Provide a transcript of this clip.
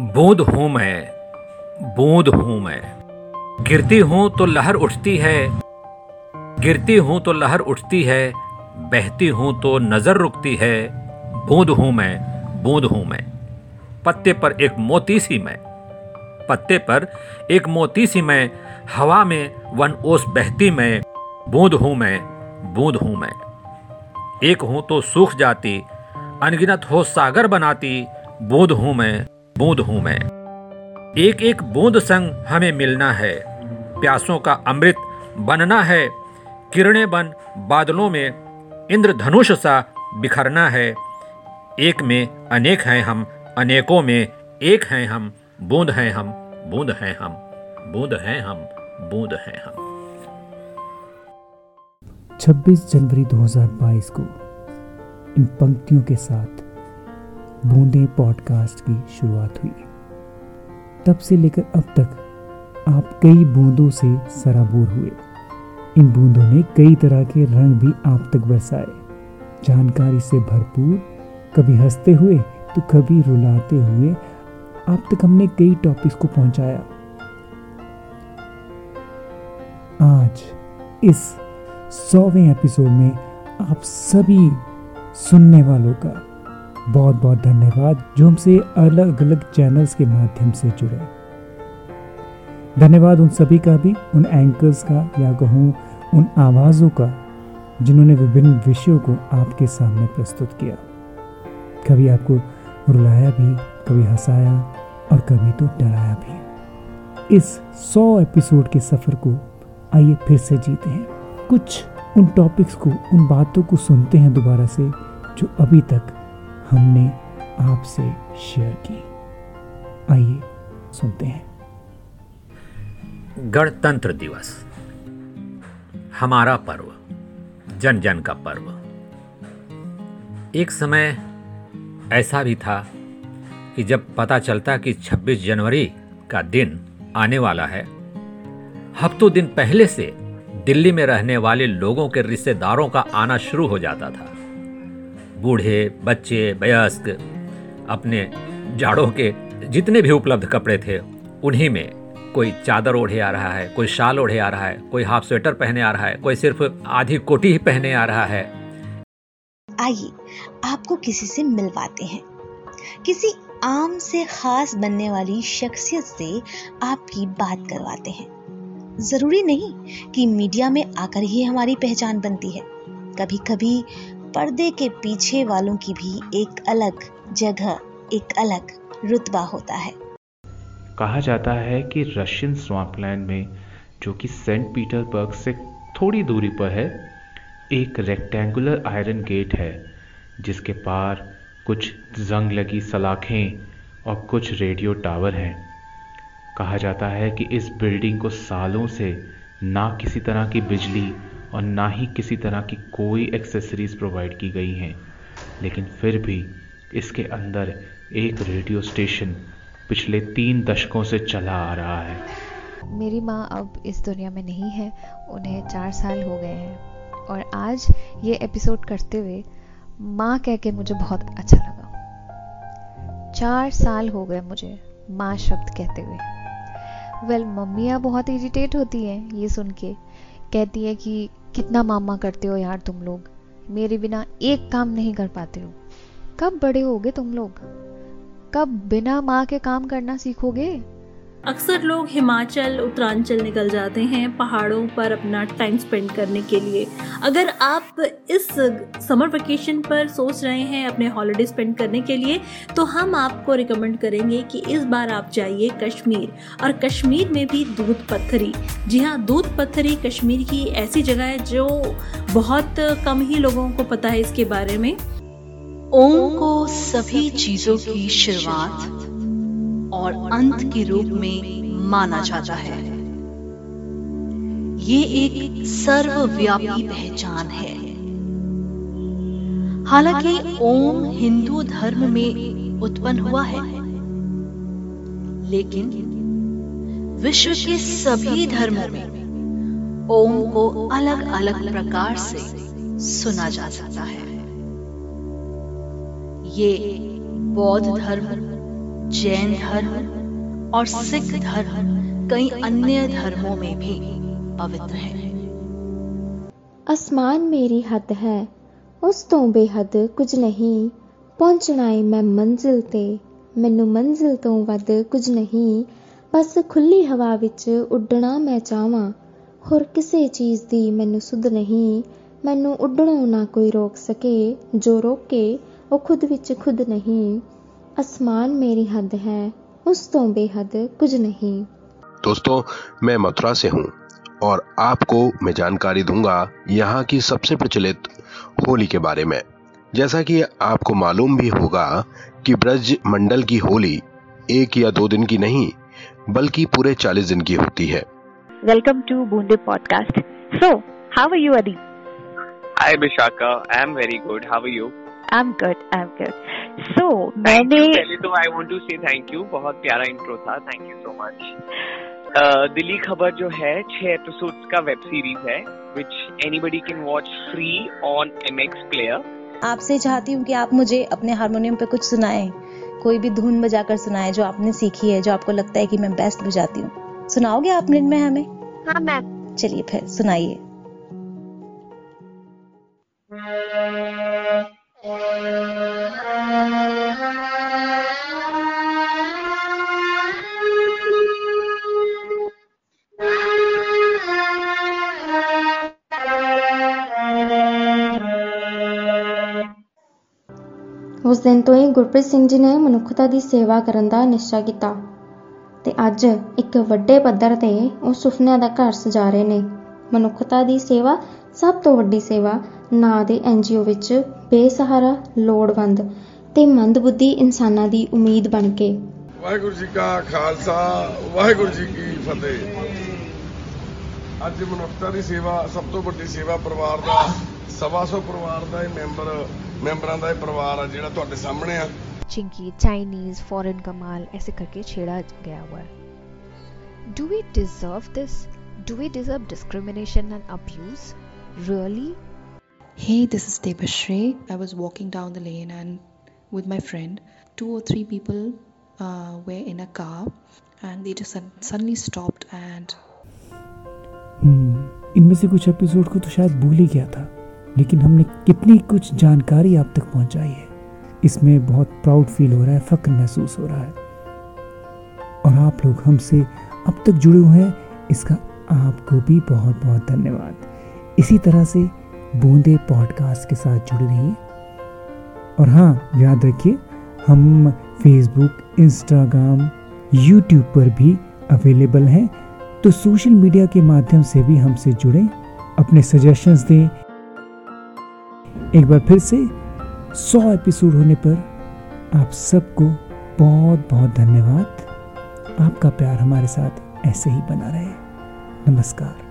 बूंद हूँ मैं बूंद हूँ मैं। गिरती हूँ तो लहर उठती है, गिरती हूँ तो लहर उठती है, बहती हूँ तो नज़र रुकती है। बूंद हूँ मैं बूंद हूँ मैं। पत्ते पर एक मोती सी मैं, पत्ते पर एक मोती सी मैं, हवा में वन ओस बहती मैं। बूंद हूँ मैं बूंद हूँ मैं। एक हूँ तो सूख जाती, अनगिनत हो सागर बनाती। बूंद हूँ मैं बूंद हूँ मैं। एक एक बूंद संग हमें मिलना है। प्यासों का अमृत बनना है। किरणें बन बादलों में। इंद्रधनुष सा बिखरना है। एक में अनेक हैं हम, अनेकों में एक हैं हम। बूंद हैं हम, बूंद हैं हम, बूंद हैं हम, बूंद हैं हम। 26 जनवरी 2022 को इन पंक्तियों के साथ बूंदे पॉडकास्ट की शुरुआत हुई। तब से लेकर अब तक आप कई बूंदों से सराबोर हुए। इन बूंदों ने कई तरह के रंग भी आप तक बरसाए। जानकारी से भरपूर, कभी हँसते हुए तो कभी रुलाते हुए आप तक हमने कई टॉपिक्स को पहुँचाया। आज, इस सौवें एपिसोड में आप सभी सुनने वालों का बहुत बहुत धन्यवाद, जो हमसे अलग अलग चैनल्स के माध्यम से जुड़े। धन्यवाद उन सभी का भी, उन एंकर्स का, या कहूँ, उन आवाज़ों का, जिन्होंने विभिन्न विषयों को आपके सामने प्रस्तुत किया। कभी आपको रुलाया भी, कभी हंसाया, और कभी तो डराया भी। इस सौ एपिसोड के सफ़र को आइए फिर से जीते हैं। कुछ उन टॉपिक्स को, उन बातों को सुनते हैं दोबारा से, जो अभी तक हमने आपसे शेयर की। आइए सुनते हैं। गणतंत्र दिवस। हमारा पर्व। जन जन का पर्व। एक समय ऐसा भी था कि जब पता चलता कि 26 जनवरी का दिन आने वाला है हफ्तों दिन पहले से दिल्ली में रहने वाले लोगों के रिश्तेदारों का आना शुरू हो जाता था। बूढ़े, बच्चे, वयस्क, अपने जाड़ों के जितने भी उपलब्ध कपड़े थे, उन्हीं में कोई चादर ओढ़े आ रहा है, कोई शाल ओढ़े आ रहा है, कोई हाफ़ स्वेटर पहने आ रहा है, कोई सिर्फ़ आधी कोटी ही पहने आ रहा है। आइए, आपको किसी से मिलवाते हैं। किसी आम से खास बनने वाली शख्सियत से आपकी बात करवाते हैं। ज़रूरी नहीं कि मीडिया में आकर ही हमारी पहचान बनती है। कभी कभी पर्दे के पीछे वालों की भी एक अलग जगह, एक अलग रुतबा होता है। कहा जाता है कि रशियन स्वाम्पलैंड में, जो कि सेंट पीटरबर्ग से थोड़ी दूरी पर है, एक रेक्टेंगुलर आयरन गेट है, जिसके पार कुछ जंग लगी सलाखें और कुछ रेडियो टावर हैं। कहा जाता है कि इस बिल्डिंग को सालों से ना किसी तरह की बिजली और ना ही किसी तरह की कोई एक्सेसरीज प्रोवाइड की गई हैं। लेकिन फिर भी इसके अंदर एक रेडियो स्टेशन पिछले तीन दशकों से चला आ रहा है। मेरी माँ अब इस दुनिया में नहीं है उन्हें चार साल हो गए हैं। और आज ये एपिसोड करते हुए माँ कह के मुझे बहुत अच्छा लगा। चार साल हो गए मुझे माँ शब्द कहते हुए। वेल well, मम्मियाँ बहुत इरिटेट होती हैं ये सुन के। कहती है कि कितना मामा करते हो यार तुम लोग? मेरे बिना एक काम नहीं कर पाते हो। कब बड़े होगे तुम लोग? कब बिना माँ के काम करना सीखोगे? अक्सर लोग हिमाचल, उत्तरांचल निकल जाते हैं पहाड़ों पर अपना टाइम स्पेंड करने के लिए। अगर आप इस समर वेकेशन पर सोच रहे हैं अपने हॉलिडे स्पेंड करने के लिए तो हम आपको रिकमेंड करेंगे कि इस बार आप जाइए कश्मीर। और कश्मीर में भी दूध पत्थरी। जी हाँ दूध पत्थरी कश्मीर की ऐसी जगह है जो बहुत कम ही लोगों को पता है इसके बारे में। ओम को सभी चीज़ों की शुरुआत और अंत के रूप में माना जाता है। ये एक सर्वव्यापी पहचान है। हालाँकि ओम हिंदू धर्म में उत्पन्न हुआ है, लेकिन विश्व के सभी धर्मों में ओम को अलग अलग प्रकार से सुना जा सकता है। ये बौद्ध धर्म जैन धर्म और सिख धर्म कई अन्य धर्मों में भी पवित्र है ਅਸਮਾਨ ਮੇਰੀ ਹੱਦ ਹੈ ਉਸ ਤੋਂ ਬੇਹੱਦ ਕੁਝ ਨਹੀਂ ਪਹੁੰਚਣਾ ਏ ਮੈਂ ਮੰਜ਼ਿਲ ਤੇ ਮੈਨੂੰ ਮੰਜ਼ਿਲ ਤੋਂ ਵੱਧ ਕੁਝ ਨਹੀਂ ਬਸ ਖੁੱਲੀ ਹਵਾ ਵਿੱਚ ਉੱਡਣਾ ਮੈਂ ਚਾਹਾਂ ਹੋਰ ਕਿਸੇ ਚੀਜ਼ ਦੀ ਮੈਨੂੰ ਸੁਧ ਨਹੀਂ ਮੈਨੂੰ ਉੱਡਣੋਂ ਨਾ ਕੋਈ ਰੋਕ ਸਕੇ ਜੋ ਰੋਕੇ ਉਹ ਖੁਦ ਵਿੱਚ ਖੁਦ ਨਹੀਂ आसमान मेरी हद है उस तो बेहद कुछ नहीं। दोस्तों मैं मथुरा से हूँ और आपको मैं जानकारी दूँगा यहाँ की सबसे प्रचलित होली के बारे में। जैसा कि आपको मालूम भी होगा कि ब्रज मंडल की होली एक या दो दिन की नहीं बल्कि पूरे चालीस दिन की होती है। Welcome to Boonde podcast so how are you Adi Hi Bishaka, I'm very good. You I am good I am good So, मैंने पहले तो I want to say thank you बहुत प्यारा इंट्रो था. Thank you so much Delhi Khabar जो है छह episodes का वेब सीरीज़ है which anybody can watch free on M X player आपसे चाहती हूँ कि आप मुझे अपने हारमोनियम पे कुछ सुनाएँ कोई भी धुन बजाकर सुनाएँ जो आपने सीखी है जो आपको लगता है कि मैं बेस्ट बजाती हूँ। सुनाओगे आप मिनट में हमें? हाँ मैम चलिए फिर सुनाइए। ਉਸ ਦਿਨ ਤੋਂ ਹੀ ਗੁਰਪ੍ਰੀਤ ਸਿੰਘ ਜੀ ਨੇ ਮਨੁੱਖਤਾ ਦੀ ਸੇਵਾ ਕਰਨ ਦਾ ਨਿਸ਼ਚਾ ਕੀਤਾ ਤੇ ਅੱਜ ਇੱਕ ਵੱਡੇ ਪੱਧਰ ਤੇ ਉਹ ਸੁਪਨਿਆਂ ਦਾ ਘਰ ਸਜਾ ਰਹੇ ਨੇ। ਮਨੁੱਖਤਾ ਦੀ ਸੇਵਾ ਸਭ ਤੋਂ ਵੱਡੀ ਸੇਵਾ ਨਾਂ ਦੇ ਐਨਜੀਓ ਵਿੱਚ ਬੇਸਹਾਰਾ, ਲੋੜਵੰਦ ਤੇ ਮੰਦਬੁੱਧੀ ਇਨਸਾਨਾਂ ਦੀ ਉਮੀਦ ਬਣ ਕੇ। ਵਾਹਿਗੁਰੂ ਜੀ ਕਾ ਖਾਲਸਾ, ਵਾਹਿਗੁਰੂ ਜੀ ਕੀ ਫਤਿਹ। ਅੱਜ ਮਨੁੱਖਤਾ ਦੀ ਸੇਵਾ ਸਭ ਤੋਂ ਵੱਡੀ ਸੇਵਾ ਪਰਿਵਾਰ ਦਾ, ਸਵਾ ਸੌ ਪਰਿਵਾਰ ਦਾ ਇਹ ਮੈਂਬਰ ਮੈਂਬਰਾਂ ਦਾ ਇਹ ਪਰਿਵਾਰ ਆ ਜਿਹੜਾ ਤੁਹਾਡੇ ਸਾਹਮਣੇ ਆ चिंकी चाइनीज फॉरेन कमाल ऐसे करके छेड़ा गया हुआ है do we deserve this do we deserve discrimination and abuse really Hey, this is Debashree. I was walking down the lane and with my friend, two or three people uh, were in a car and they just sud- suddenly stopped and hmm, इनमें से कुछ episode को तो शायद भूल ही गया था लेकिन हमने कितनी कुछ जानकारी आप तक पहुंचाई है। इसमें बहुत प्राउड फील हो रहा है फक्र महसूस हो रहा है। और आप लोग हमसे अब तक जुड़े हुए हैं, इसका आपको भी बहुत बहुत धन्यवाद। इसी तरह से बूंदे पॉडकास्ट के साथ जुड़े रहिए। और हाँ याद रखिए, हम फेसबुक इंस्टाग्राम यूट्यूब पर भी अवेलेबल हैं। तो सोशल मीडिया के माध्यम से भी हमसे जुड़ें, अपने सजेशंस दें। एक बार फिर से सौ एपिसोड होने पर आप सबको बहुत बहुत धन्यवाद। आपका प्यार हमारे साथ ऐसे ही बना रहे। नमस्कार।